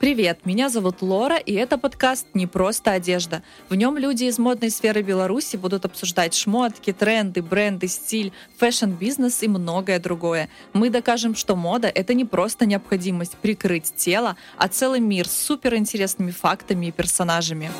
Привет, меня зовут Лора, и это подкаст «Не просто одежда». В нем люди из модной сферы Беларуси будут обсуждать шмотки, тренды, бренды, стиль, фэшн-бизнес и многое другое. Мы докажем, что мода — это не просто необходимость прикрыть тело, а целый мир с суперинтересными фактами и персонажами.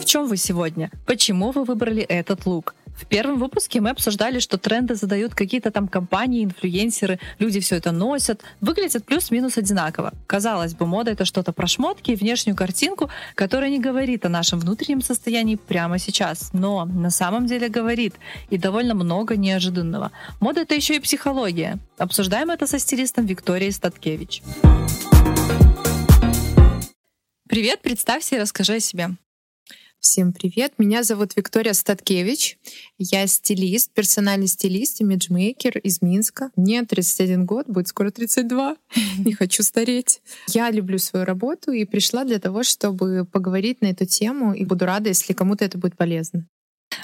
В чем вы сегодня? Почему вы выбрали этот лук? В первом выпуске мы обсуждали, что тренды задают какие-то там компании, инфлюенсеры, люди все это носят, выглядят плюс-минус одинаково. Казалось бы, мода — это что-то про шмотки и внешнюю картинку, которая не говорит о нашем внутреннем состоянии прямо сейчас, но на самом деле говорит, и довольно много неожиданного. Мода — это еще и психология. Обсуждаем это со стилистом Викторией Статкевич. Привет, представься и расскажи о себе. Всем привет! Меня зовут Виктория Статкевич. Я стилист, персональный стилист, имиджмейкер из Минска. Мне 31 год, будет скоро 32. Не хочу стареть. Я люблю свою работу и пришла для того, чтобы поговорить на эту тему. И буду рада, если кому-то это будет полезно.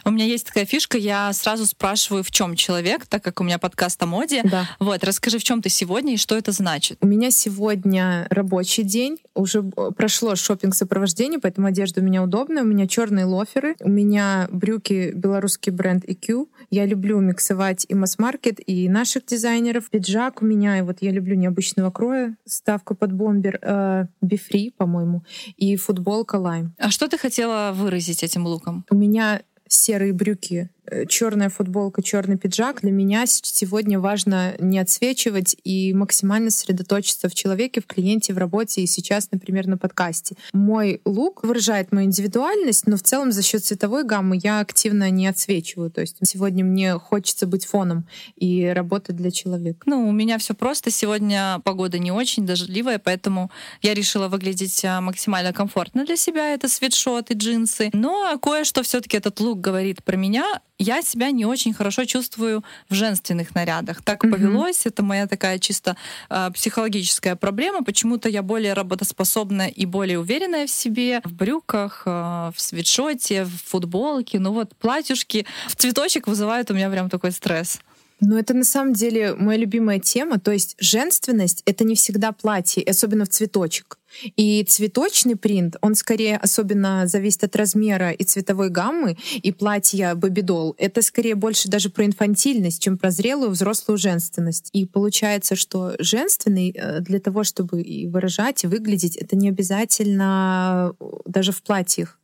У меня есть такая фишка, я сразу спрашиваю, в чем человек, так как у меня подкаст о моде. Да. Вот, расскажи, в чем ты сегодня и что это значит. У меня сегодня рабочий день. Уже прошло шопинг сопровождение, поэтому одежда у меня удобная. У меня черные лоферы, у меня брюки белорусский бренд EQ. Я люблю миксовать и масс-маркет, и наших дизайнеров. Пиджак у меня, и вот я люблю необычного кроя, ставка под бомбер, э, бифри, по-моему, и футболка лайм. А что ты хотела выразить этим луком? У меня серые брюки черная футболка, черный пиджак. Для меня сегодня важно не отсвечивать и максимально сосредоточиться в человеке, в клиенте, в работе и сейчас, например, на подкасте. Мой лук выражает мою индивидуальность, но в целом за счет цветовой гаммы я активно не отсвечиваю. То есть сегодня мне хочется быть фоном и работать для человека. Ну, у меня все просто. Сегодня погода не очень дождливая, поэтому я решила выглядеть а, максимально комфортно для себя. Это свитшот и джинсы. Но кое-что все-таки этот лук говорит про меня я себя не очень хорошо чувствую в женственных нарядах. Так mm-hmm. повелось, это моя такая чисто э, психологическая проблема. Почему-то я более работоспособная и более уверенная в себе, в брюках, э, в свитшоте, в футболке. Ну вот платьюшки в цветочек вызывают у меня прям такой стресс. Ну, это на самом деле моя любимая тема. То есть женственность — это не всегда платье, особенно в цветочек. И цветочный принт, он скорее особенно зависит от размера и цветовой гаммы, и платья бобидол. Это скорее больше даже про инфантильность, чем про зрелую взрослую женственность. И получается, что женственный э, для того, чтобы и выражать, и выглядеть, это не обязательно э, даже в платьях.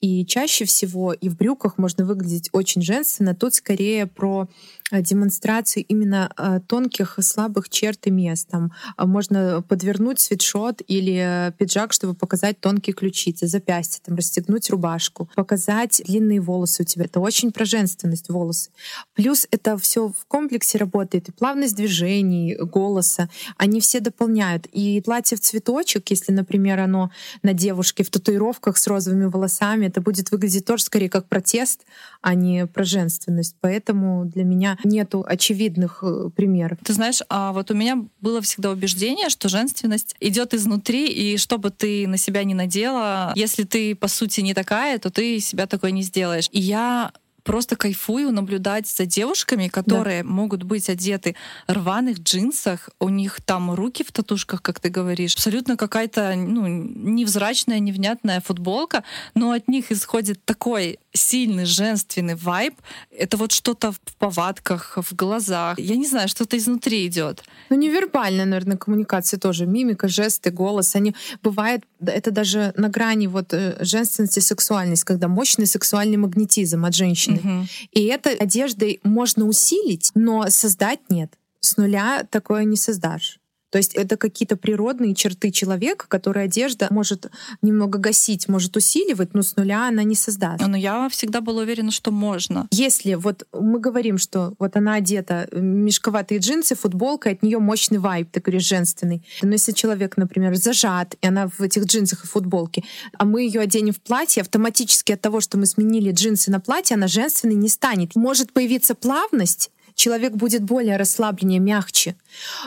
И чаще всего и в брюках можно выглядеть очень женственно. Тут скорее про э, демонстрацию именно э, тонких слабых черт и мест. Там а, можно подвернуть свитшот или пиджак, чтобы показать тонкие ключицы, запястья, там расстегнуть рубашку, показать длинные волосы у тебя. Это очень про женственность волосы. Плюс это все в комплексе работает. И плавность движений, голоса, они все дополняют. И платье в цветочек, если, например, оно на девушке в татуировках с розовыми волосами, это будет выглядеть тоже скорее как протест, а не про женственность. Поэтому для меня нету очевидных э, примеров. Ты знаешь, а вот у меня было всегда убеждение, что женственность идет изнутри, и что бы ты на себя не надела, если ты, по сути, не такая, то ты себя такой не сделаешь. И я просто кайфую наблюдать за девушками, которые да. могут быть одеты в рваных джинсах, у них там руки в татушках, как ты говоришь, абсолютно какая-то ну, невзрачная, невнятная футболка, но от них исходит такой сильный женственный вайб. Это вот что-то в повадках, в глазах. Я не знаю, что-то изнутри идет. Ну, невербальная, наверное, коммуникация тоже. Мимика, жесты, голос. Они бывает, это даже на грани вот э, женственности, сексуальности, когда мощный сексуальный магнетизм от женщины Угу. И это одеждой можно усилить, но создать нет. С нуля такое не создашь. То есть это какие-то природные черты человека, которые одежда может немного гасить, может усиливать, но с нуля она не создаст. Но я всегда была уверена, что можно. Если вот мы говорим, что вот она одета мешковатые джинсы, футболка, от нее мощный вайб, ты говоришь, женственный. Но если человек, например, зажат, и она в этих джинсах и футболке, а мы ее оденем в платье, автоматически от того, что мы сменили джинсы на платье, она женственной не станет. Может появиться плавность, человек будет более расслабленнее, мягче.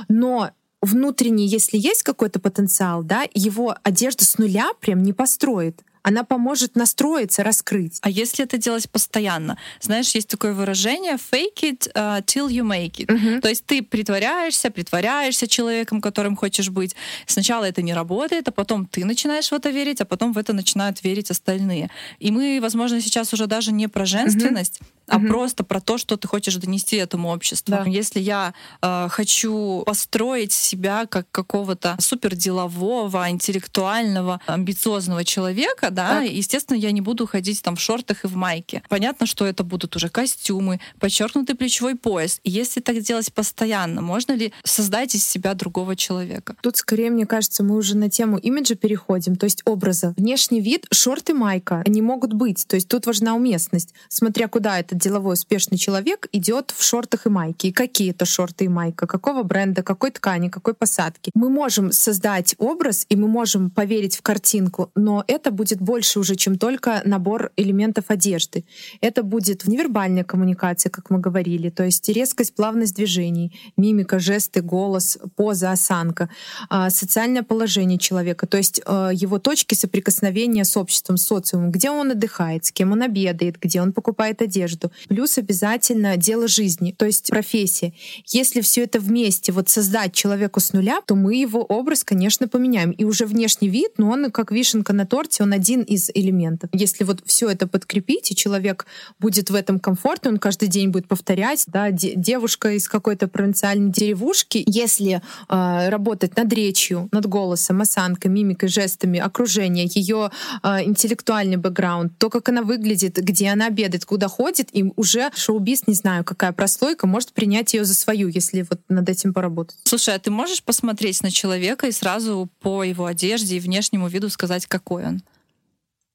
Но внутренний, если есть какой-то потенциал, да, его одежда с нуля прям не построит. Она поможет настроиться, раскрыть. А если это делать постоянно? Знаешь, есть такое выражение fake it uh, till you make it. Мгм. То есть ты притворяешься, притворяешься человеком, которым хочешь быть. Сначала это не работает, а потом ты начинаешь в это верить, а потом в это начинают верить остальные. И мы, возможно, сейчас уже даже не про женственность, а Мгм. просто про то, что ты хочешь донести этому обществу. Да. Если я э, хочу построить себя как какого-то суперделового, интеллектуального, амбициозного человека, да, Так. естественно, я не буду ходить там в шортах и в майке. Понятно, что это будут уже костюмы, подчеркнутый плечевой пояс. И если так делать постоянно, можно ли создать из себя другого человека? Тут скорее, мне кажется, мы уже на тему имиджа переходим, то есть образа. Внешний вид, шорты, майка, они могут быть. То есть тут важна уместность. Смотря куда этот деловой успешный человек идет в шортах и майке. И какие это шорты и майка, какого бренда, какой ткани, какой посадки. Мы можем создать образ, и мы можем поверить в картинку, но это будет больше уже, чем только набор элементов одежды. Это будет невербальная коммуникация, как мы говорили, то есть резкость, плавность движений, мимика, жесты, голос, поза, осанка, а, социальное положение человека, то есть э, его точки соприкосновения с обществом, с социумом, где он отдыхает, с кем он обедает, где он покупает одежду. Плюс обязательно дело жизни, то есть профессия. Если все это вместе вот создать человеку с нуля, то мы его образ, конечно, поменяем. И уже внешний вид, но он как вишенка на торте, он один из элементов. Если вот все это подкрепить, и человек будет в этом комфортно, он каждый день будет повторять, да, де- девушка из какой-то провинциальной деревушки, если э, работать над речью, над голосом, осанкой, мимикой, жестами, окружение, ее э, интеллектуальный бэкграунд, то, как она выглядит, где она обедает, куда ходит, и уже шоу-биз, не знаю, какая прослойка, может принять ее за свою, если вот над этим поработать. Слушай, а ты можешь посмотреть на человека и сразу по его одежде и внешнему виду сказать, какой он?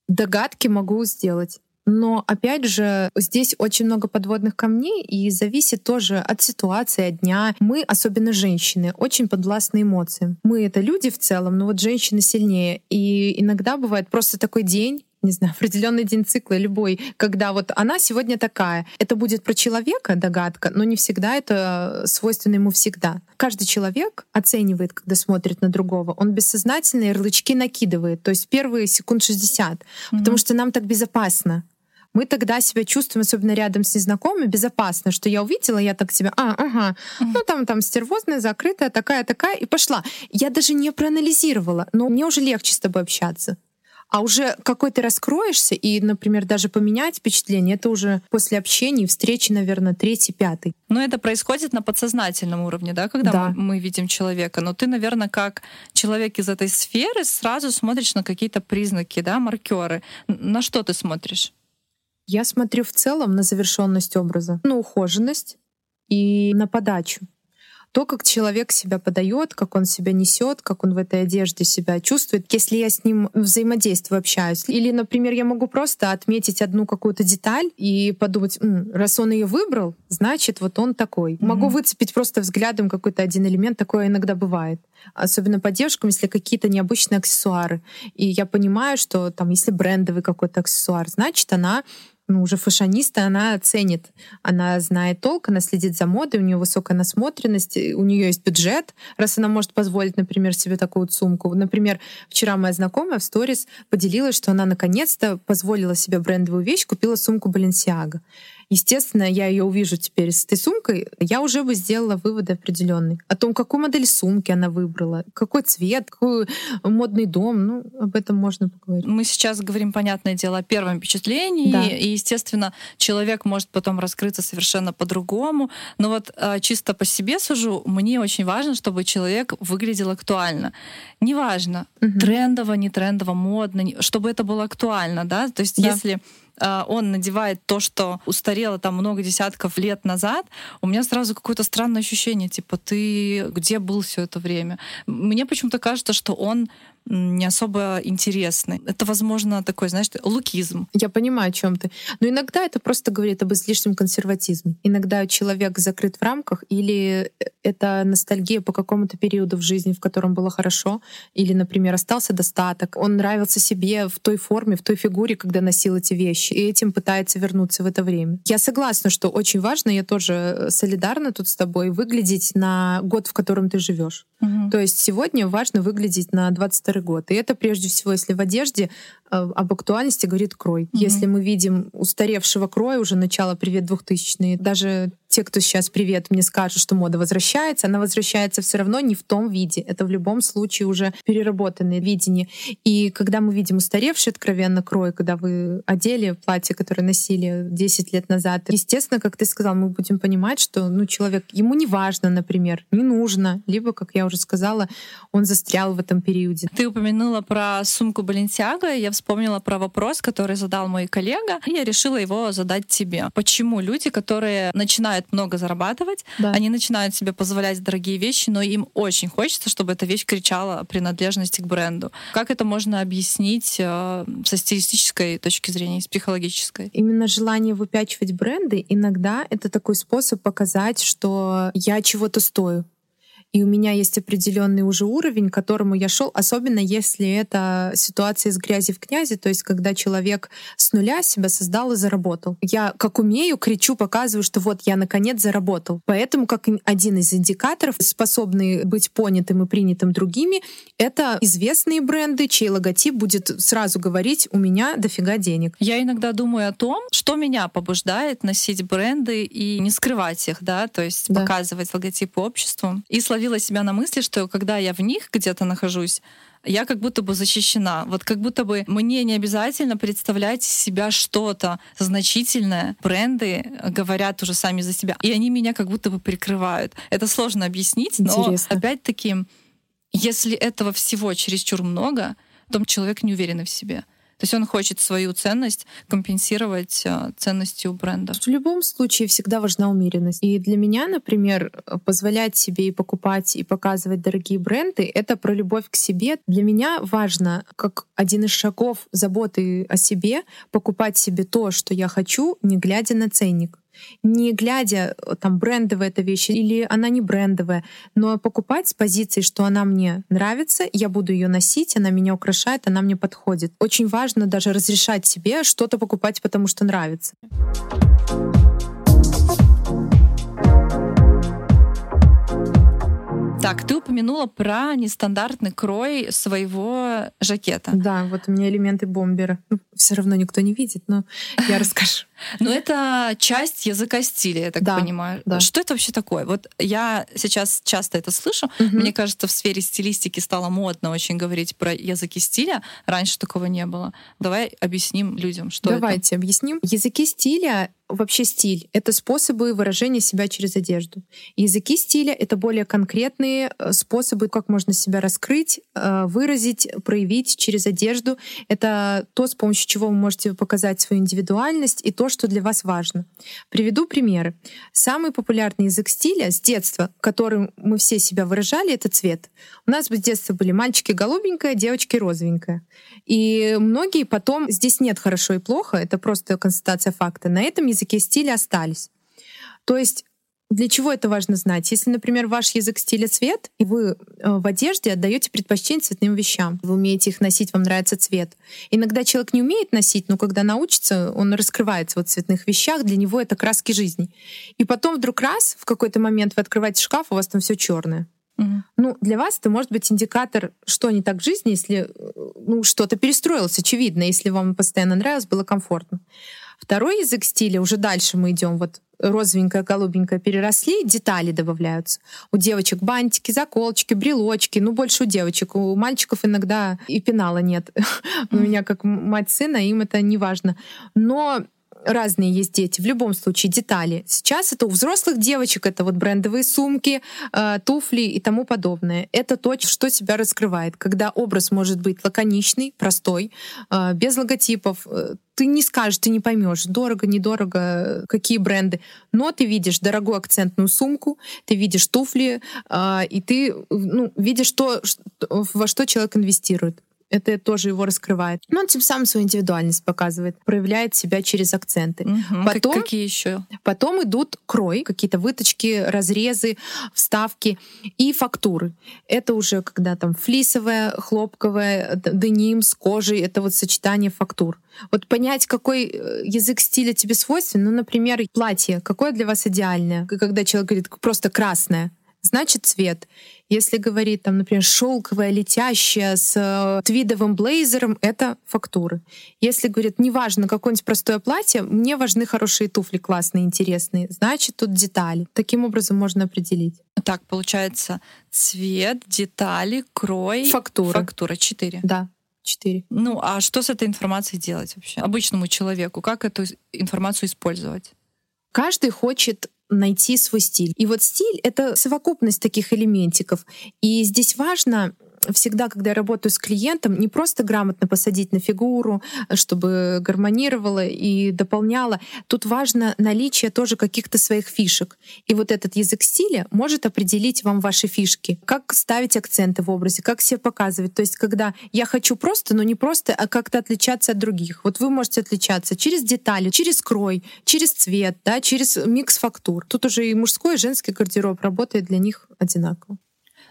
Догадки могу сделать. Но опять же, здесь очень много подводных камней, и зависит тоже от ситуации, от дня. Мы, особенно женщины, очень подвластны эмоциям. Мы это люди в целом, но вот женщины сильнее. И иногда бывает просто такой день, не знаю, определенный день цикла, любой, когда вот она сегодня такая. Это будет про человека догадка, но не всегда это свойственно ему всегда. Каждый человек оценивает, когда смотрит на другого. Он бессознательно ярлычки накидывает, то есть первые секунд 60, потому что нам так безопасно. Мы тогда себя чувствуем, особенно рядом с незнакомыми, безопасно, что я увидела, я так себя, а, ага, ну там, там стервозная, закрытая, такая, такая, и пошла. Я даже не проанализировала, но мне уже легче с тобой общаться. А уже какой ты раскроешься и, например, даже поменять впечатление, это уже после общения и встречи, наверное, третий, пятый. Но это происходит на подсознательном уровне, да, когда Да. Мы, видим человека. Но ты, наверное, как человек из этой сферы сразу смотришь на какие-то признаки, да, маркеры. На что ты смотришь? Я смотрю в целом на завершенность образа, на ухоженность и на подачу. То, как человек себя подает, как он себя несет, как он в этой одежде себя чувствует, если я с ним взаимодействую, общаюсь. Или, например, я могу просто отметить одну какую-то деталь и подумать, «М, раз он ее выбрал, значит, вот он такой. Могу выцепить просто взглядом какой-то один элемент, такое иногда бывает. Особенно по девушкам, если какие-то необычные аксессуары. И я понимаю, что там, если брендовый какой-то аксессуар, значит, она ну, уже фашониста, она ценит. Она знает толк, она следит за модой, у нее высокая насмотренность, у нее есть бюджет, раз она может позволить, например, себе такую вот сумку. Например, вчера моя знакомая в сторис поделилась, что она наконец-то позволила себе брендовую вещь, купила сумку Balenciaga. Естественно, я ее увижу теперь с этой сумкой, я уже бы сделала выводы определенные о том, какую модель сумки она выбрала, какой цвет, какой модный дом. Ну, об этом можно поговорить. Мы сейчас говорим, понятное дело, о первом впечатлении, Да. и, естественно, человек может потом раскрыться совершенно по-другому. Но вот э, чисто по себе сужу, мне очень важно, чтобы человек выглядел актуально. Неважно, Мгм. трендово, не трендово, модно, чтобы это было актуально, да. То есть, Да. если э, он надевает то, что устарело там много десятков лет назад, у меня сразу какое-то странное ощущение, типа, ты где был все это время? Мне почему-то кажется, что он не особо интересный. Это, возможно, такой, знаешь, лукизм. Я понимаю, о чем ты. Но иногда это просто говорит об излишнем консерватизме. Иногда человек закрыт в рамках, или это ностальгия по какому-то периоду в жизни, в котором было хорошо, или, например, остался достаток. Он нравился себе в той форме, в той фигуре, когда носил эти вещи, и этим пытается вернуться в это время. Я согласна, что очень важно, я тоже э, солидарна тут с тобой, выглядеть на год, в котором ты живешь. То есть сегодня важно выглядеть на 22 старый год. И это прежде всего, если в одежде э, об актуальности говорит крой. Mm-hmm. Если мы видим устаревшего кроя уже начало привет 2000 даже те, кто сейчас привет мне скажут, что мода возвращается, она возвращается все равно не в том виде. Это в любом случае уже переработанное видение. И когда мы видим устаревший откровенно крой, когда вы одели платье, которое носили 10 лет назад, естественно, как ты сказал, мы будем понимать, что ну, человек, ему не важно, например, не нужно, либо, как я уже сказала, он застрял в этом периоде. Ты упомянула про сумку Баленсиага, я вспомнила про вопрос, который задал мой коллега, и я решила его задать тебе. Почему люди, которые начинают много зарабатывать, да. они начинают себе позволять дорогие вещи, но им очень хочется, чтобы эта вещь кричала о принадлежности к бренду. Как это можно объяснить э, со стилистической точки зрения, с психологической? Именно желание выпячивать бренды иногда это такой способ показать, что я чего-то стою и у меня есть определенный уже уровень, к которому я шел, особенно если это ситуация из грязи в князи, то есть когда человек с нуля себя создал и заработал. Я как умею, кричу, показываю, что вот я наконец заработал. Поэтому как один из индикаторов, способный быть понятым и принятым другими, это известные бренды, чей логотип будет сразу говорить «у меня дофига денег». Я иногда думаю о том, что меня побуждает носить бренды и не скрывать их, да, то есть да. показывать логотип обществу и словила себя на мысли, что когда я в них где-то нахожусь, я как будто бы защищена. Вот как будто бы мне не обязательно представлять себя что-то значительное. Бренды говорят уже сами за себя. И они меня как будто бы прикрывают. Это сложно объяснить, Интересно. но опять-таки, если этого всего чересчур много, то человек не уверен в себе. То есть он хочет свою ценность компенсировать э, ценностью бренда. В любом случае всегда важна умеренность. И для меня, например, позволять себе и покупать, и показывать дорогие бренды — это про любовь к себе. Для меня важно, как один из шагов заботы о себе, покупать себе то, что я хочу, не глядя на ценник не глядя, э, там, брендовая эта вещь или она не брендовая, но покупать с позиции, что она мне нравится, я буду ее носить, она меня украшает, она мне подходит. Очень важно даже разрешать себе что-то покупать, потому что нравится. Так, ты упомянула про нестандартный крой своего жакета. Да, вот у меня элементы бомбера. Ну, все равно никто не видит, но я расскажу. Но это часть языка стиля, я так да, понимаю. Да. Что это вообще такое? Вот я сейчас часто это слышу. Угу. Мне кажется, в сфере стилистики стало модно очень говорить про языки стиля. Раньше такого не было. Давай объясним людям, что Давайте это. Давайте объясним. Языки стиля вообще стиль — это способы выражения себя через одежду. Языки стиля — это более конкретные э, способы, как можно себя раскрыть, э, выразить, проявить через одежду. Это то, с помощью чего вы можете показать свою индивидуальность и то, что для вас важно. Приведу примеры. Самый популярный язык стиля с детства, которым мы все себя выражали, это цвет. У нас с детства были мальчики голубенькая, девочки розовенькая. И многие потом, здесь нет хорошо и плохо, это просто констатация факта, на этом языке стиля остались. То есть для чего это важно знать? Если, например, ваш язык стиля цвет, и вы э, в одежде отдаете предпочтение цветным вещам, вы умеете их носить, вам нравится цвет. Иногда человек не умеет носить, но когда научится, он раскрывается вот в цветных вещах, для него это краски жизни. И потом вдруг раз, в какой-то момент вы открываете шкаф, у вас там все черное. Угу. Ну, для вас это может быть индикатор, что не так в жизни, если э, ну, что-то перестроилось, очевидно, если вам постоянно нравилось, было комфортно. Второй язык стиля, уже дальше мы идем, вот розовенькое, голубенькое переросли, детали добавляются. У девочек бантики, заколочки, брелочки, ну больше у девочек. У мальчиков иногда и пенала нет. У меня как мать сына, им это не важно. Но разные есть дети. В любом случае детали. Сейчас это у взрослых девочек это вот брендовые сумки, э, туфли и тому подобное. Это то, что себя раскрывает, когда образ может быть лаконичный, простой, э, без логотипов. Э, ты не скажешь, ты не поймешь, дорого, недорого, какие бренды. Но ты видишь дорогую акцентную сумку, ты видишь туфли, и ты ну, видишь то, во что человек инвестирует это тоже его раскрывает. Но он тем самым свою индивидуальность показывает, проявляет себя через акценты. Угу. Потом, Какие еще? Потом идут крой, какие-то выточки, разрезы, вставки и фактуры. Это уже когда там флисовая, хлопковая, деним с кожей, это вот сочетание фактур. Вот понять, какой э, язык стиля тебе свойствен, ну, например, платье, какое для вас идеальное, когда человек говорит просто красное, значит цвет. Если говорить, там, например, шелковая, летящая с э, твидовым блейзером, это фактуры. Если говорит, неважно, какое-нибудь простое платье, мне важны хорошие туфли, классные, интересные, значит, тут детали. Таким образом можно определить. Так, получается, цвет, детали, крой, Фактура. фактура. Четыре. Да, четыре. Ну, а что с этой информацией делать вообще? Обычному человеку, как эту информацию использовать? Каждый хочет найти свой стиль. И вот стиль — это совокупность таких элементиков. И здесь важно всегда, когда я работаю с клиентом, не просто грамотно посадить на фигуру, чтобы гармонировала и дополняла. Тут важно наличие тоже каких-то своих фишек. И вот этот язык стиля может определить вам ваши фишки. Как ставить акценты в образе, как себя показывать. То есть когда я хочу просто, но не просто, а как-то отличаться от других. Вот вы можете отличаться через детали, через крой, через цвет, да, через микс фактур. Тут уже и мужской, и женский гардероб работает для них одинаково.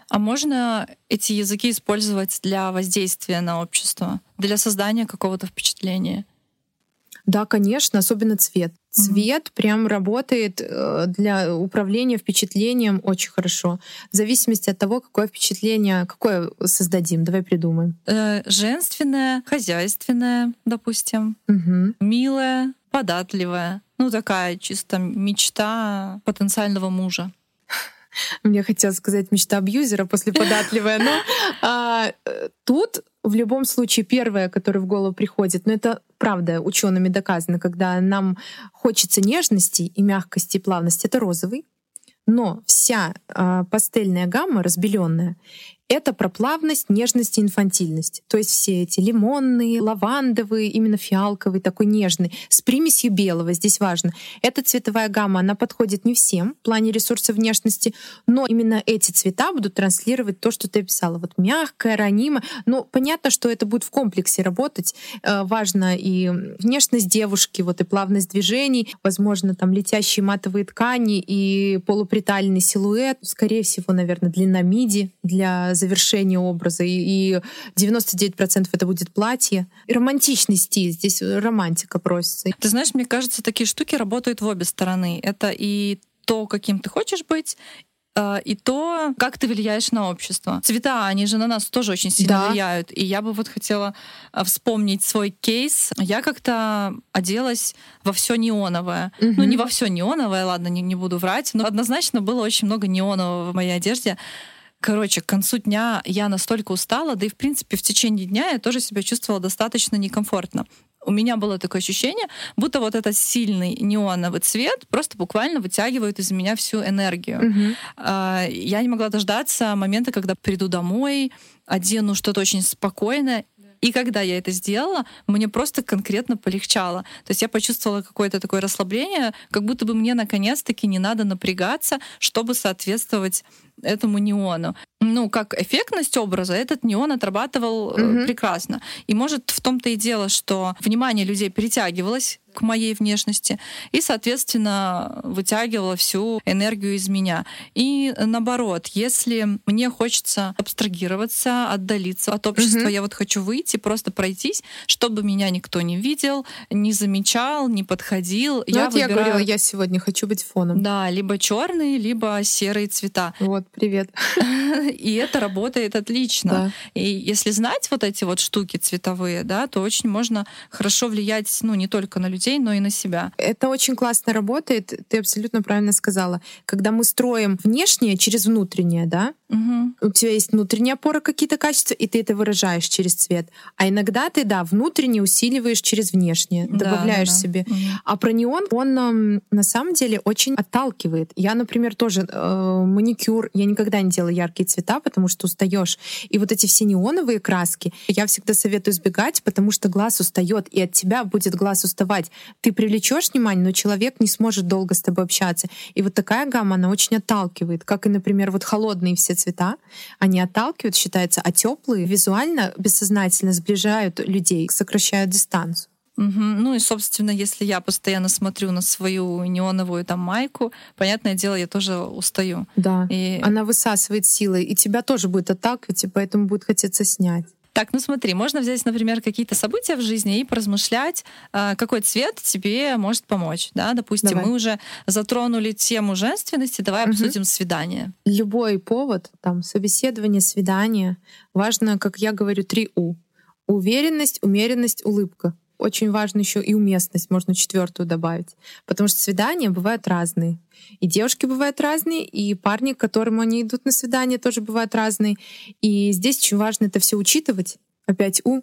А можно эти языки использовать для воздействия на общество, для создания какого-то впечатления? Да, конечно, особенно цвет. Цвет прям работает э, для управления впечатлением очень хорошо. В зависимости от того, какое впечатление, какое создадим. Давай придумаем. Э, женственное, хозяйственное, допустим, угу. милое, податливое. Ну, такая чисто мечта потенциального мужа. Мне хотелось сказать мечта абьюзера после податливая, но а, тут в любом случае первое, которое в голову приходит, но это правда учеными доказано, когда нам хочется нежности и мягкости и плавности, это розовый. Но вся э, пастельная гамма разбеленная это про плавность, нежность и инфантильность. То есть все эти лимонные, лавандовые, именно фиалковый, такой нежный, с примесью белого, здесь важно. Эта цветовая гамма, она подходит не всем в плане ресурса внешности, но именно эти цвета будут транслировать то, что ты описала. Вот мягкое, ранимое. Но понятно, что это будет в комплексе работать. Э, важно и внешность девушки, вот и плавность движений, возможно, там летящие матовые ткани и полупритальный силуэт. Скорее всего, наверное, длина миди для завершение образа, и 99% это будет платье. И романтичный стиль, здесь романтика просится. Ты знаешь, мне кажется, такие штуки работают в обе стороны. Это и то, каким ты хочешь быть, э, и то, как ты влияешь на общество. Цвета, они же на нас тоже очень сильно да. влияют. И я бы вот хотела э, вспомнить свой кейс. Я как-то оделась во все неоновое. Угу. Ну, не во все неоновое, ладно, не, не буду врать, но однозначно было очень много неонового в моей одежде. Короче, к концу дня я настолько устала, да и в принципе в течение дня я тоже себя чувствовала достаточно некомфортно. У меня было такое ощущение, будто вот этот сильный неоновый цвет просто буквально вытягивает из меня всю энергию. Mm-hmm. Я не могла дождаться момента, когда приду домой, одену что-то очень спокойное и когда я это сделала, мне просто конкретно полегчало. То есть я почувствовала какое-то такое расслабление, как будто бы мне наконец-таки не надо напрягаться, чтобы соответствовать этому неону. Ну, как эффектность образа этот неон отрабатывал угу. прекрасно. И может в том-то и дело, что внимание людей притягивалось к моей внешности и, соответственно, вытягивала всю энергию из меня. И наоборот, если мне хочется абстрагироваться, отдалиться от общества, угу. я вот хочу выйти, просто пройтись, чтобы меня никто не видел, не замечал, не подходил. Ну, я вот выбираю... я говорила, я сегодня хочу быть фоном. Да, либо черные, либо серые цвета. Вот, привет. И это работает отлично. Да. И если знать вот эти вот штуки цветовые, да, то очень можно хорошо влиять, ну, не только на людей, но и на себя. Это очень классно работает. Ты абсолютно правильно сказала. Когда мы строим внешнее через внутреннее, да, угу. у тебя есть внутренняя опора какие-то качества, и ты это выражаешь через цвет. А иногда ты, да, внутренне усиливаешь через внешнее, добавляешь да, да, себе. Угу. А про неон, он на самом деле очень отталкивает. Я, например, тоже э, маникюр, я никогда не делала яркие цвета, потому что устаешь. И вот эти все неоновые краски я всегда советую избегать, потому что глаз устает, и от тебя будет глаз уставать ты привлечешь внимание, но человек не сможет долго с тобой общаться. И вот такая гамма, она очень отталкивает. Как и, например, вот холодные все цвета, они отталкивают, считается, а теплые визуально, бессознательно сближают людей, сокращают дистанцию. Угу. Ну и, собственно, если я постоянно смотрю на свою неоновую там майку, понятное дело, я тоже устаю. Да. И... Она высасывает силы, и тебя тоже будет отталкивать, и поэтому будет хотеться снять. Так, ну смотри, можно взять, например, какие-то события в жизни и поразмышлять, а, какой цвет тебе может помочь. Да? Допустим, Давай. мы уже затронули тему женственности, давай Мгм. обсудим свидание. Любой повод, там, собеседование, свидание, важно, как я говорю, три У. Уверенность, умеренность, улыбка. Очень важно еще и уместность, можно четвертую добавить. Потому что свидания бывают разные. И девушки бывают разные, и парни, к которым они идут на свидание, тоже бывают разные. И здесь очень важно это все учитывать. Опять у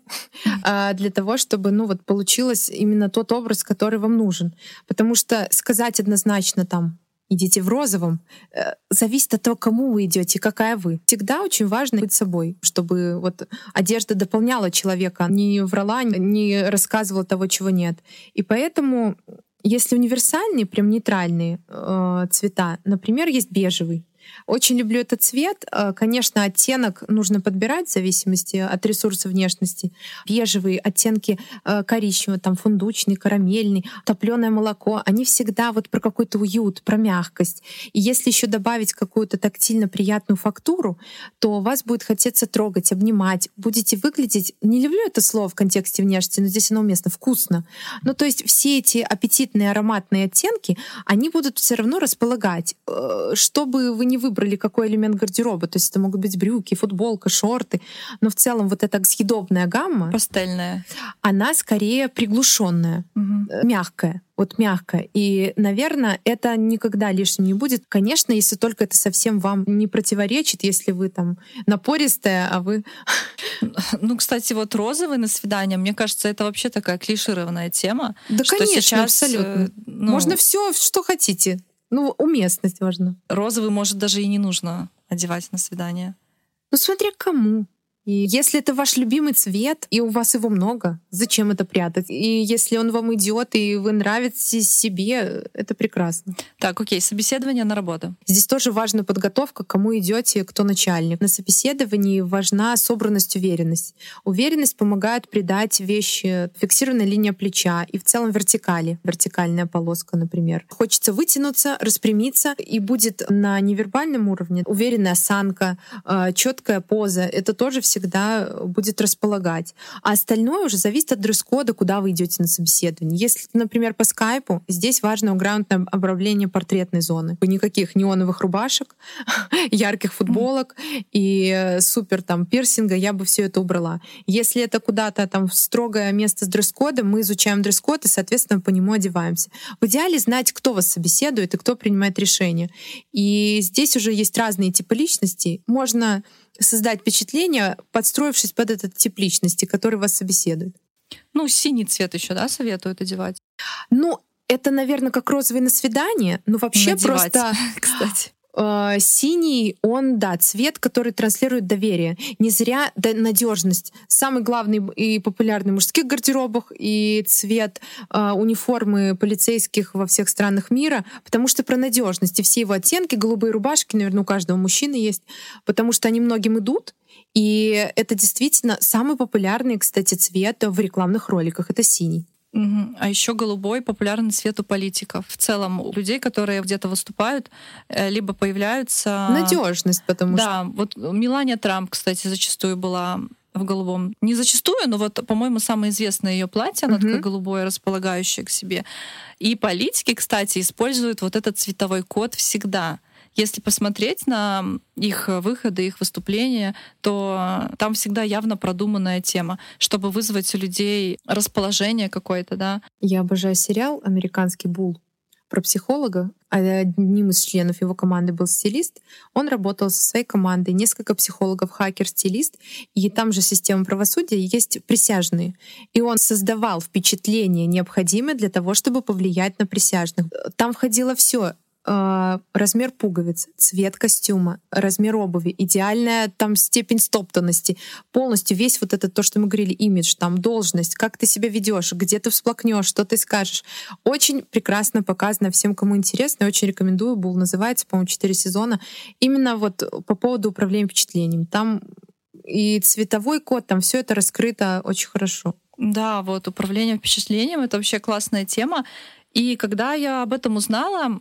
а, для того, чтобы ну вот получилось именно тот образ, который вам нужен. Потому что сказать однозначно там идите в розовом, э, зависит от того, кому вы идете, какая вы. Всегда очень важно быть собой, чтобы вот одежда дополняла человека, не врала, не рассказывала того, чего нет. И поэтому, если универсальные, прям нейтральные э, цвета, например, есть бежевый. Очень люблю этот цвет. Э, Конечно, оттенок нужно подбирать в зависимости от ресурса внешности. Бежевые оттенки э, коричневый, там фундучный, карамельный, топленое молоко, они всегда вот про какой-то уют, про мягкость. И если еще добавить какую-то тактильно приятную фактуру, то вас будет хотеться трогать, обнимать. Будете выглядеть, не люблю это слово в контексте внешности, но здесь оно уместно, вкусно. Ну, то есть все эти аппетитные ароматные оттенки, они будут все равно располагать. Э, Чтобы вы не выбрали какой элемент гардероба, то есть это могут быть брюки, футболка, шорты, но в целом вот эта съедобная гамма, Пастельное. она скорее приглушенная, э, мягкая. Вот мягкая. И, наверное, это никогда лишним не будет. Конечно, если только это совсем вам не противоречит, если вы там напористая, а вы... Ну, кстати, вот розовый на свидание, мне кажется, это вообще такая клишированная тема. Да, конечно, сейчас, абсолютно. э, ну, Можно все, что хотите. Ну, уместность важна. розовый, может, даже и не нужно одевать на свидание. Ну, смотря кому. И если это ваш любимый цвет, и у вас его много, зачем это прятать? И если он вам идет, и вы нравитесь себе, это прекрасно. Так, окей, собеседование на работу. Здесь тоже важна подготовка, кому идете, кто начальник. На собеседовании важна собранность, уверенность. Уверенность помогает придать вещи фиксированная линия плеча и в целом вертикали, вертикальная полоска, например. Хочется вытянуться, распрямиться, и будет на невербальном уровне уверенная осанка, четкая поза. Это тоже всегда будет располагать. А остальное уже зависит от дресс-кода, куда вы идете на собеседование. Если, например, по скайпу, здесь важно грамотное обравление портретной зоны. Никаких неоновых рубашек, ярких футболок и э, супер там пирсинга, я бы все это убрала. Если это куда-то там в строгое место с дресс-кодом, мы изучаем дресс-код и, соответственно, по нему одеваемся. В идеале знать, кто вас собеседует и кто принимает решение. И здесь уже есть разные типы личностей. Можно создать впечатление, подстроившись под этот тип личности, который вас собеседует. Ну, синий цвет еще, да, советуют одевать. Ну, это, наверное, как розовый на свидание, но вообще Надевать, просто кстати. Э, синий, он, да, цвет, который транслирует доверие. Не зря да, надежность. Самый главный и популярный в мужских гардеробах и цвет э, униформы полицейских во всех странах мира, потому что про надежность. И все его оттенки, голубые рубашки, наверное, у каждого мужчины есть, потому что они многим идут, и это действительно самый популярный, кстати, цвет в рекламных роликах. Это синий. А еще голубой популярный цвет у политиков. В целом у людей, которые где-то выступают, э, либо появляются... Надежность, потому что Да, вот Мелания Трамп, кстати, зачастую была в голубом. Не зачастую, но вот, по-моему, самое известное ее платье, оно Мгм. такое голубое, располагающее к себе. И политики, кстати, используют вот этот цветовой код всегда. Если посмотреть на их выходы, их выступления, то там всегда явно продуманная тема, чтобы вызвать у людей расположение какое-то, да. Я обожаю сериал «Американский Бул» про психолога. А Одним из членов его команды был стилист. Он работал со своей командой, несколько психологов, хакер, стилист. И там же система правосудия есть присяжные. И он создавал впечатление необходимое для того, чтобы повлиять на присяжных. Там входило все размер пуговиц, цвет костюма, размер обуви, идеальная там степень стоптанности, полностью весь вот это то, что мы говорили, имидж, там должность, как ты себя ведешь, где ты всплакнешь, что ты скажешь. Очень прекрасно показано всем, кому интересно. Очень рекомендую. Бул называется, по-моему, 4 сезона. Именно вот по поводу управления впечатлениями. Там и цветовой код, там все это раскрыто очень хорошо. Да, вот управление впечатлением — это вообще классная тема. И когда я об этом узнала,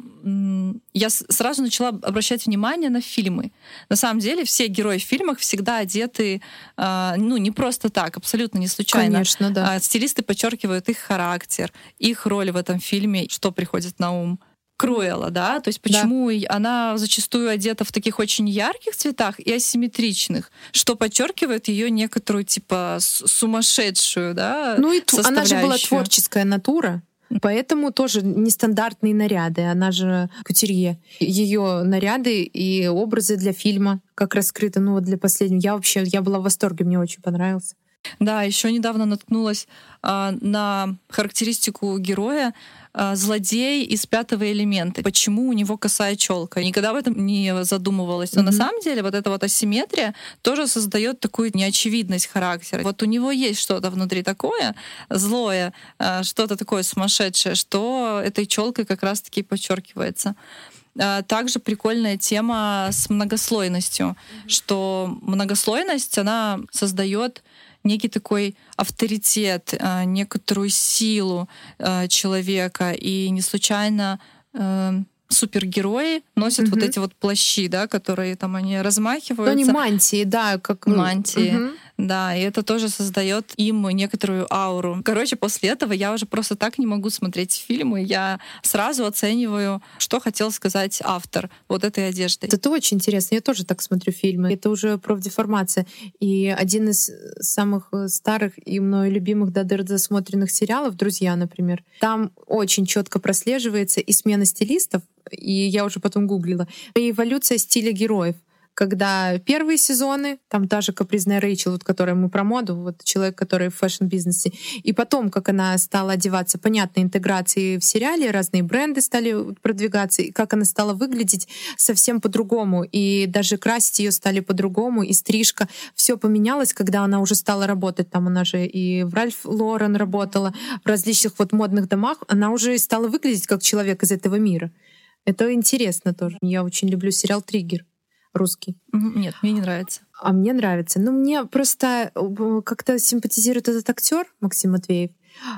я сразу начала обращать внимание на фильмы. На самом деле все герои в фильмах всегда одеты, а, ну, не просто так, абсолютно не случайно. Конечно, да. А, стилисты подчеркивают их характер, их роль в этом фильме, что приходит на ум. Круэлла, да, то есть почему да. она зачастую одета в таких очень ярких цветах и асимметричных, что подчеркивает ее некоторую типа сумасшедшую, да. Ну и она же была творческая натура. Поэтому тоже нестандартные наряды. Она же кутюрье. Ее наряды и образы для фильма, как раскрыто, ну вот для последнего. Я вообще, я была в восторге, мне очень понравился. Да, еще недавно наткнулась а, на характеристику героя а, злодей из пятого элемента. Почему у него косая челка? Никогда об этом не задумывалась. Но mm-hmm. на самом деле вот эта вот асимметрия тоже создает такую неочевидность характера. Вот у него есть что-то внутри такое злое, а, что-то такое сумасшедшее, что этой челкой как раз-таки подчеркивается. А, также прикольная тема с многослойностью, mm-hmm. что многослойность, она создает некий такой авторитет, а, некоторую силу а, человека. И не случайно э, супергерои носят угу. вот эти вот плащи, да, которые там они размахиваются. Ну, они мантии, да, как мантии. Угу. Да, и это тоже создает им некоторую ауру. Короче, после этого я уже просто так не могу смотреть фильмы. Я сразу оцениваю, что хотел сказать автор вот этой одежды. Это очень интересно. Я тоже так смотрю фильмы. Это уже профдеформация. И один из самых э, старых и мною любимых до дыр досмотренных сериалов «Друзья», например, там очень четко прослеживается и смена стилистов, и я уже потом гуглила, и эволюция стиля героев когда первые сезоны, там та же капризная Рэйчел, вот которая мы про моду, вот человек, который в фэшн-бизнесе, и потом, как она стала одеваться, понятно, интеграции в сериале, разные бренды стали продвигаться, и как она стала выглядеть совсем по-другому, и даже красить ее стали по-другому, и стрижка, все поменялось, когда она уже стала работать, там она же и в Ральф Лорен работала, в различных вот модных домах, она уже стала выглядеть как человек из этого мира. Это интересно тоже. Я очень люблю сериал «Триггер» русский. Нет, мне не нравится. А мне нравится. Ну, мне просто э, как-то симпатизирует этот актер Максим Матвеев.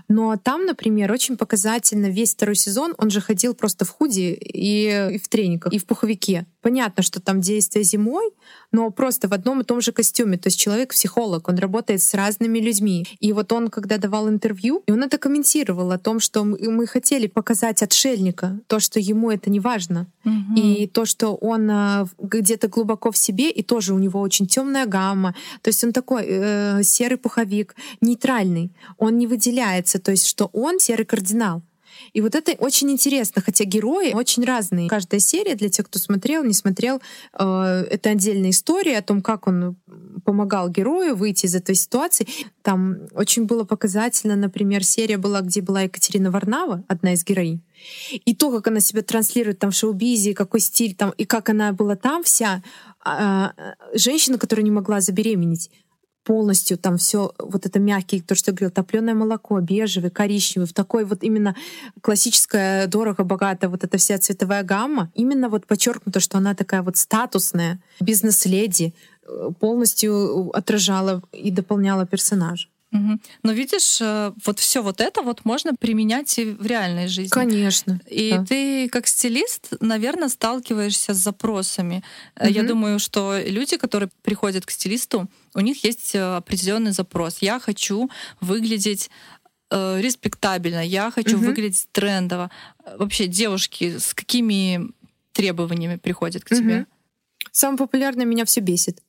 Но там, например, очень показательно весь второй сезон он же ходил просто в худи и, и в трениках, и в пуховике. Понятно, что там действие зимой, но просто в одном и том же костюме. То есть человек психолог, он работает с разными людьми. И вот он, когда давал интервью, и он это комментировал о том, что мы хотели показать отшельника, то, что ему это не важно. Угу. И то, что он а, где-то глубоко в себе, и тоже у него очень темная гамма. То есть он такой э, серый пуховик, нейтральный. Он не выделяется. То есть что он серый кардинал. И вот это очень интересно, хотя герои очень разные. Каждая серия, для тех, кто смотрел, не смотрел, э, это отдельная история о том, как он помогал герою выйти из этой ситуации. Там очень было показательно, например, серия была, где была Екатерина Варнава, одна из героинь. И то, как она себя транслирует там в шоу-бизе, какой стиль там, и как она была там вся, а, женщина, которая не могла забеременеть, полностью там все вот это мягкий, то, что я говорил, топленое молоко, бежевый, коричневый, в такой вот именно классическая, дорого, богатая вот эта вся цветовая гамма, именно вот подчеркнуто, что она такая вот статусная, бизнес-леди, э, полностью отражала и дополняла персонажа. Угу. Но видишь, э, вот все вот это вот можно применять и в реальной жизни. Конечно. И да. ты как стилист, наверное, сталкиваешься с запросами. Угу. Я думаю, что люди, которые приходят к стилисту, у них есть э, определенный запрос. Я хочу выглядеть э, респектабельно, я хочу угу. выглядеть трендово. Вообще, девушки с какими требованиями приходят к угу. тебе? Самое популярное меня все бесит.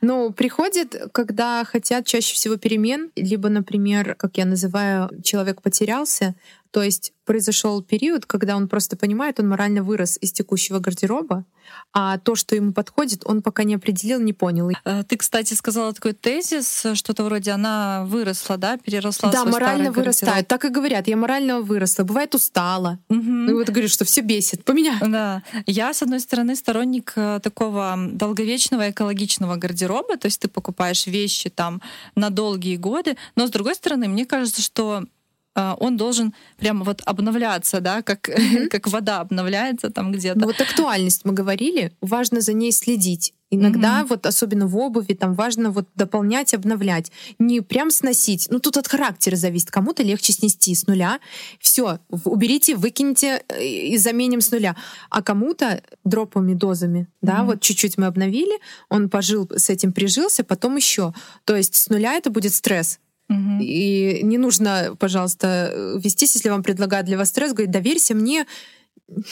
Ну, приходит, когда хотят чаще всего перемен, либо, например, как я называю, человек потерялся, то есть произошел период, когда он просто понимает, он морально вырос из текущего гардероба, а то, что ему подходит, он пока не определил, не понял. Э, ты, кстати, сказала такой тезис, что-то вроде она выросла, да, переросла. Да, морально вырастает. Так и говорят, я морально выросла. Бывает устала. Угу. Ну, и вот говорю, что все бесит. Поменяй. Да. Я, с одной стороны, сторонник э, такого долговечного экологичного гардероба, то есть ты покупаешь вещи там на долгие годы, но с другой стороны, мне кажется, что он должен прямо вот обновляться, да, как, mm-hmm. как вода обновляется там где-то. Ну, вот актуальность мы говорили, важно за ней следить. Иногда Мгм. вот особенно в обуви там важно вот дополнять, обновлять, не прям сносить. Ну тут от характера зависит. Кому-то легче снести с нуля. Все, уберите, выкиньте э, и заменим с нуля. А кому-то дроповыми дозами, да, Мгм. вот чуть-чуть мы обновили, он пожил с этим, прижился, потом еще. То есть с нуля это будет стресс. И не нужно, пожалуйста, э, вестись, если вам предлагают для вас стресс, говорить, доверься мне.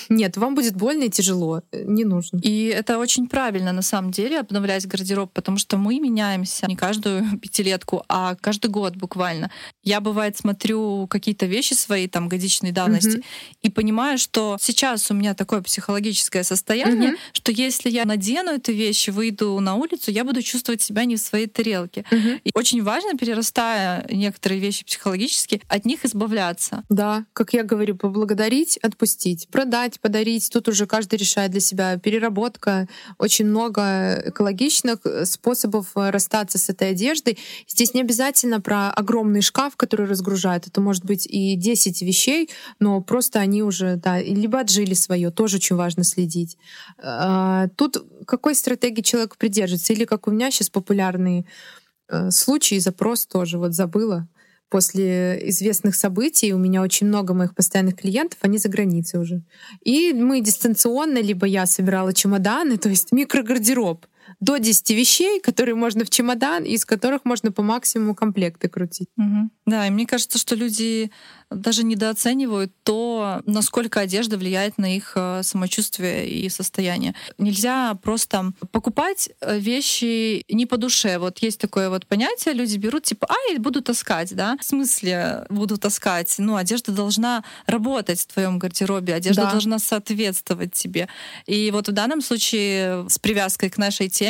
Нет, вам будет больно и тяжело. Э, Не нужно. И это очень правильно на самом деле обновлять гардероб, потому что мы меняемся не каждую пятилетку, а каждый год буквально. Я бывает смотрю какие-то вещи свои там годичной давности Мгм. и понимаю, что сейчас у меня такое психологическое состояние, Мгм. что если я надену эту вещь и выйду на улицу, я буду чувствовать себя не в своей тарелке. Мгм. И очень важно, перерастая некоторые вещи психологически, от них избавляться. Да, как я говорю, поблагодарить, отпустить, продать, подарить. Тут уже каждый решает для себя. Переработка. Очень много экологичных э, способов э, расстаться с этой одеждой. Здесь не обязательно про огромный шкаф, который разгружает. Это может быть и 10 вещей, но просто они уже, да, либо отжили свое, тоже очень важно следить. А, Тут какой стратегии человек придерживается? Или как у меня сейчас популярный э, случай, запрос тоже, вот забыла, после известных событий у меня очень много моих постоянных клиентов, они за границей уже. И мы дистанционно, либо я собирала чемоданы, то есть микрогардероб до 10 вещей, которые можно в чемодан, из которых можно по максимуму комплекты крутить. Мгм. Да, и мне кажется, что люди даже недооценивают то, насколько одежда влияет на их э, самочувствие и состояние. Нельзя просто покупать э, вещи не по душе. Вот есть такое вот понятие, люди берут типа, а, я буду таскать, да? В смысле буду таскать? Ну, одежда должна работать в твоем гардеробе, одежда Да. должна соответствовать тебе. И вот в данном случае с привязкой к нашей теме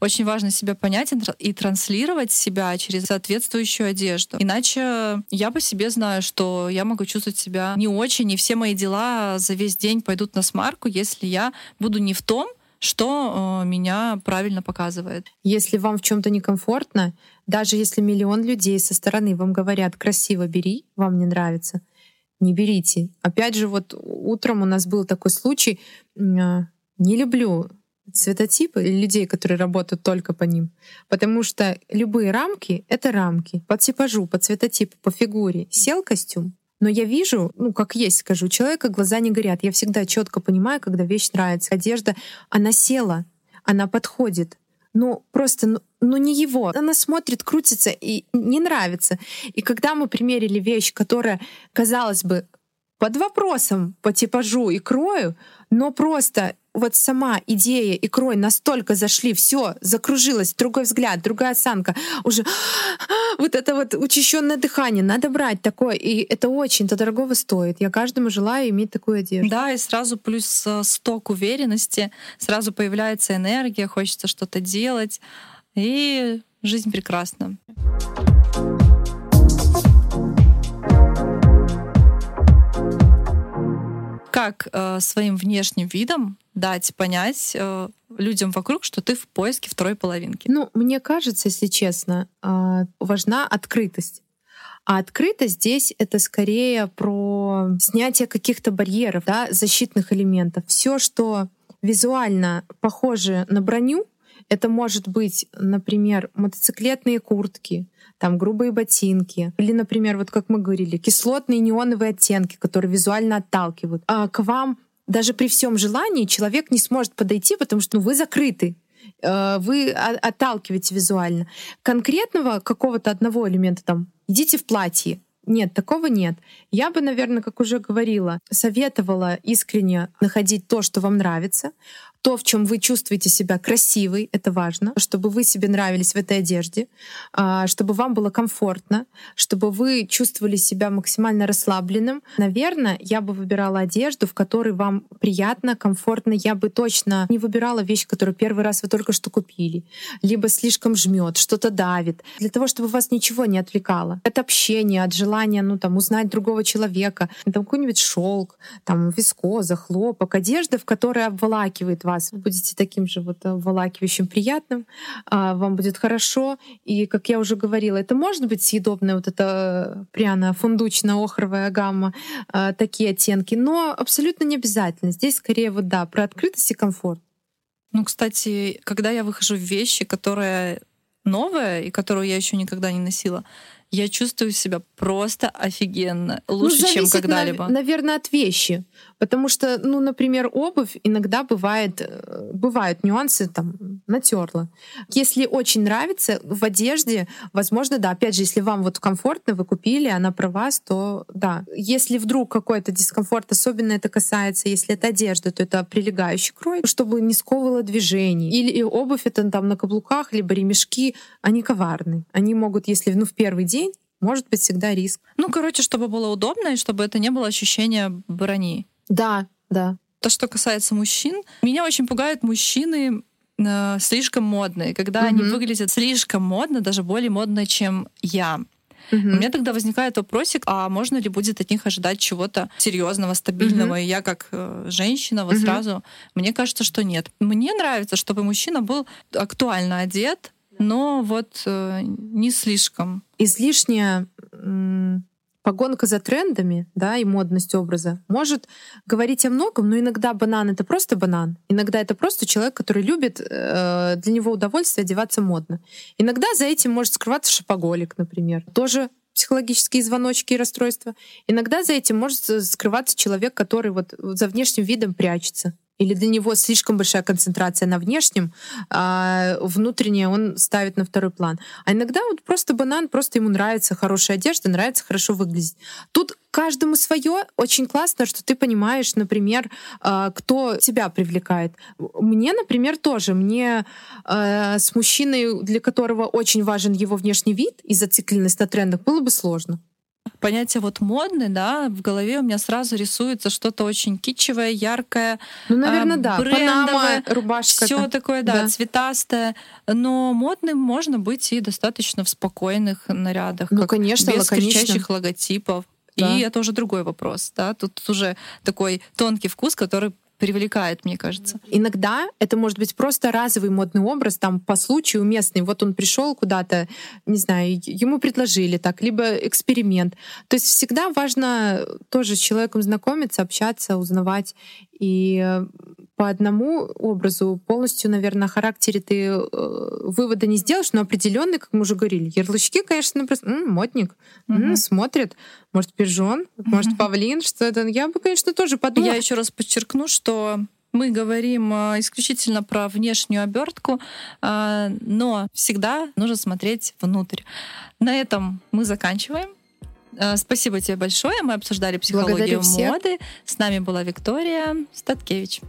очень важно себя понять и тр- и транслировать себя через соответствующую одежду. Иначе я по себе знаю, что я могу чувствовать себя не очень, и все мои дела за весь день пойдут на смарку, если я буду не в том, что э, меня правильно показывает. Если вам в чем-то некомфортно, даже если миллион людей со стороны вам говорят «красиво бери», вам не нравится, не берите. Опять же, вот утром у нас был такой случай, а, не люблю цветотипы людей, которые работают только по ним, потому что любые рамки — это рамки. По типажу, по цветотипу, по фигуре сел костюм, но я вижу, ну как есть, скажу, у человека глаза не горят. Я всегда четко понимаю, когда вещь нравится. Одежда, она села, она подходит. Ну просто, ну, ну не его. Она смотрит, крутится и не нравится. И когда мы примерили вещь, которая, казалось бы, под вопросом по типажу и крою, но просто вот сама идея и крой настолько зашли, все закружилось, другой взгляд, другая осанка, уже вот это вот учащенное дыхание, надо брать такое, и это очень-то дорогого стоит. Я каждому желаю иметь такую одежду. Да, и сразу плюс э, сток уверенности, сразу появляется энергия, хочется что-то делать, и жизнь прекрасна. Как э, своим внешним видом дать понять э, людям вокруг, что ты в поиске второй половинки? Ну, мне кажется, если честно, а, важна открытость. А открытость здесь это скорее про снятие каких-то барьеров, да, защитных элементов. Все, что визуально похоже на броню, это может быть, например, мотоциклетные куртки, там грубые ботинки, или, например, вот как мы говорили, кислотные неоновые оттенки, которые визуально отталкивают. А к вам даже при всем желании человек не сможет подойти, потому что ну, вы закрыты э, вы отталкиваете визуально. Конкретного какого-то одного элемента там идите в платье. Нет, такого нет. Я бы, наверное, как уже говорила, советовала искренне находить то, что вам нравится, то, в чем вы чувствуете себя красивой, это важно, чтобы вы себе нравились в этой одежде, а, чтобы вам было комфортно, чтобы вы чувствовали себя максимально расслабленным. Наверное, я бы выбирала одежду, в которой вам приятно, комфортно. Я бы точно не выбирала вещь, которую первый раз вы только что купили, либо слишком жмет, что-то давит, для того, чтобы вас ничего не отвлекало. От общения, от желания, ну там узнать другого человека, там какой-нибудь шелк, там вискоза, хлопок, одежда, в которой обволакивает. Вы будете таким же вот обволакивающим, приятным, а, вам будет хорошо. И, как я уже говорила, это может быть съедобная вот эта пряная фундучно-охровая гамма, а, такие оттенки, но абсолютно не обязательно. Здесь скорее вот да, про открытость и комфорт. Ну, кстати, когда я выхожу в вещи, которые новая и которую я еще никогда не носила, я чувствую себя просто офигенно, лучше, ну, чем когда-либо. Нав- наверное, от вещи. Потому что, ну, например, обувь иногда бывает, э, бывают нюансы, там, натерла. Если очень нравится в одежде, возможно, да, опять же, если вам вот комфортно, вы купили, она про вас, то да. Если вдруг какой-то дискомфорт, особенно это касается, если это одежда, то это прилегающий крой, чтобы не сковывало движений. Или обувь это там на каблуках, либо ремешки, они коварны. Они могут, если ну, в первый день может быть всегда риск. Ну, короче, чтобы было удобно и чтобы это не было ощущения брони. Да, да. То, что касается мужчин, меня очень пугают мужчины э, слишком модные, когда угу. они выглядят слишком модно, даже более модно, чем я. Угу. У меня тогда возникает вопросик, а можно ли будет от них ожидать чего-то серьезного, стабильного? Угу. И я как э, женщина вот угу. сразу, мне кажется, что нет. Мне нравится, чтобы мужчина был актуально одет, но вот э, не слишком. Излишняя погонка за трендами, да, и модность образа может говорить о многом, но иногда банан это просто банан, иногда это просто человек, который любит, э, для него удовольствие одеваться модно. Иногда за этим может скрываться шопоголик, например, тоже психологические звоночки и расстройства. Иногда за этим может скрываться человек, который вот за внешним видом прячется или для него слишком большая концентрация на внешнем, а внутреннее он ставит на второй план. А иногда вот просто банан, просто ему нравится хорошая одежда, нравится хорошо выглядеть. Тут каждому свое. Очень классно, что ты понимаешь, например, а, кто тебя привлекает. Мне, например, тоже. Мне э, с мужчиной, для которого очень важен его внешний вид и зацикленность на трендах, было бы сложно понятие вот модный, да, в голове у меня сразу рисуется что-то очень китчевое, яркое, ну, наверное, да, брендовое, Панама, рубашка, все такое, да, да, цветастое. Но модным можно быть и достаточно в спокойных нарядах, ну, конечно, без лаконично. кричащих логотипов. Да. И это уже другой вопрос, да. Тут уже такой тонкий вкус, который привлекает, мне кажется. Иногда это может быть просто разовый модный образ, там по случаю уместный. Вот он пришел куда-то, не знаю, ему предложили так, либо эксперимент. То есть всегда важно тоже с человеком знакомиться, общаться, узнавать. И по одному образу полностью, наверное, о характере ты э, вывода не сделаешь, но определенный, как мы уже говорили, ярлычки, конечно, просто м-м, модник, м-м, смотрит, может, пижон, может, павлин, что это. Я бы, конечно, тоже подумала. Я еще раз подчеркну, что мы говорим э, исключительно про внешнюю обертку, э, но всегда нужно смотреть внутрь. На этом мы заканчиваем. Э, спасибо тебе большое. Мы обсуждали психологию моды. С нами была Виктория Статкевич.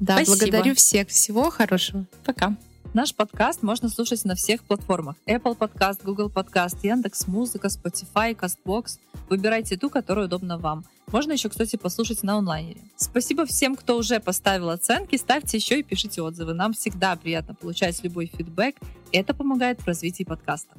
Да, Спасибо. благодарю всех. Всего хорошего. Пока. Наш подкаст можно слушать на всех платформах. Apple Podcast, Google Podcast, Яндекс Музыка, Spotify, CastBox. Выбирайте ту, которая удобна вам. Можно еще, кстати, послушать на онлайнере. Спасибо всем, кто уже поставил оценки. Ставьте еще и пишите отзывы. Нам всегда приятно получать любой фидбэк. Это помогает в развитии подкаста.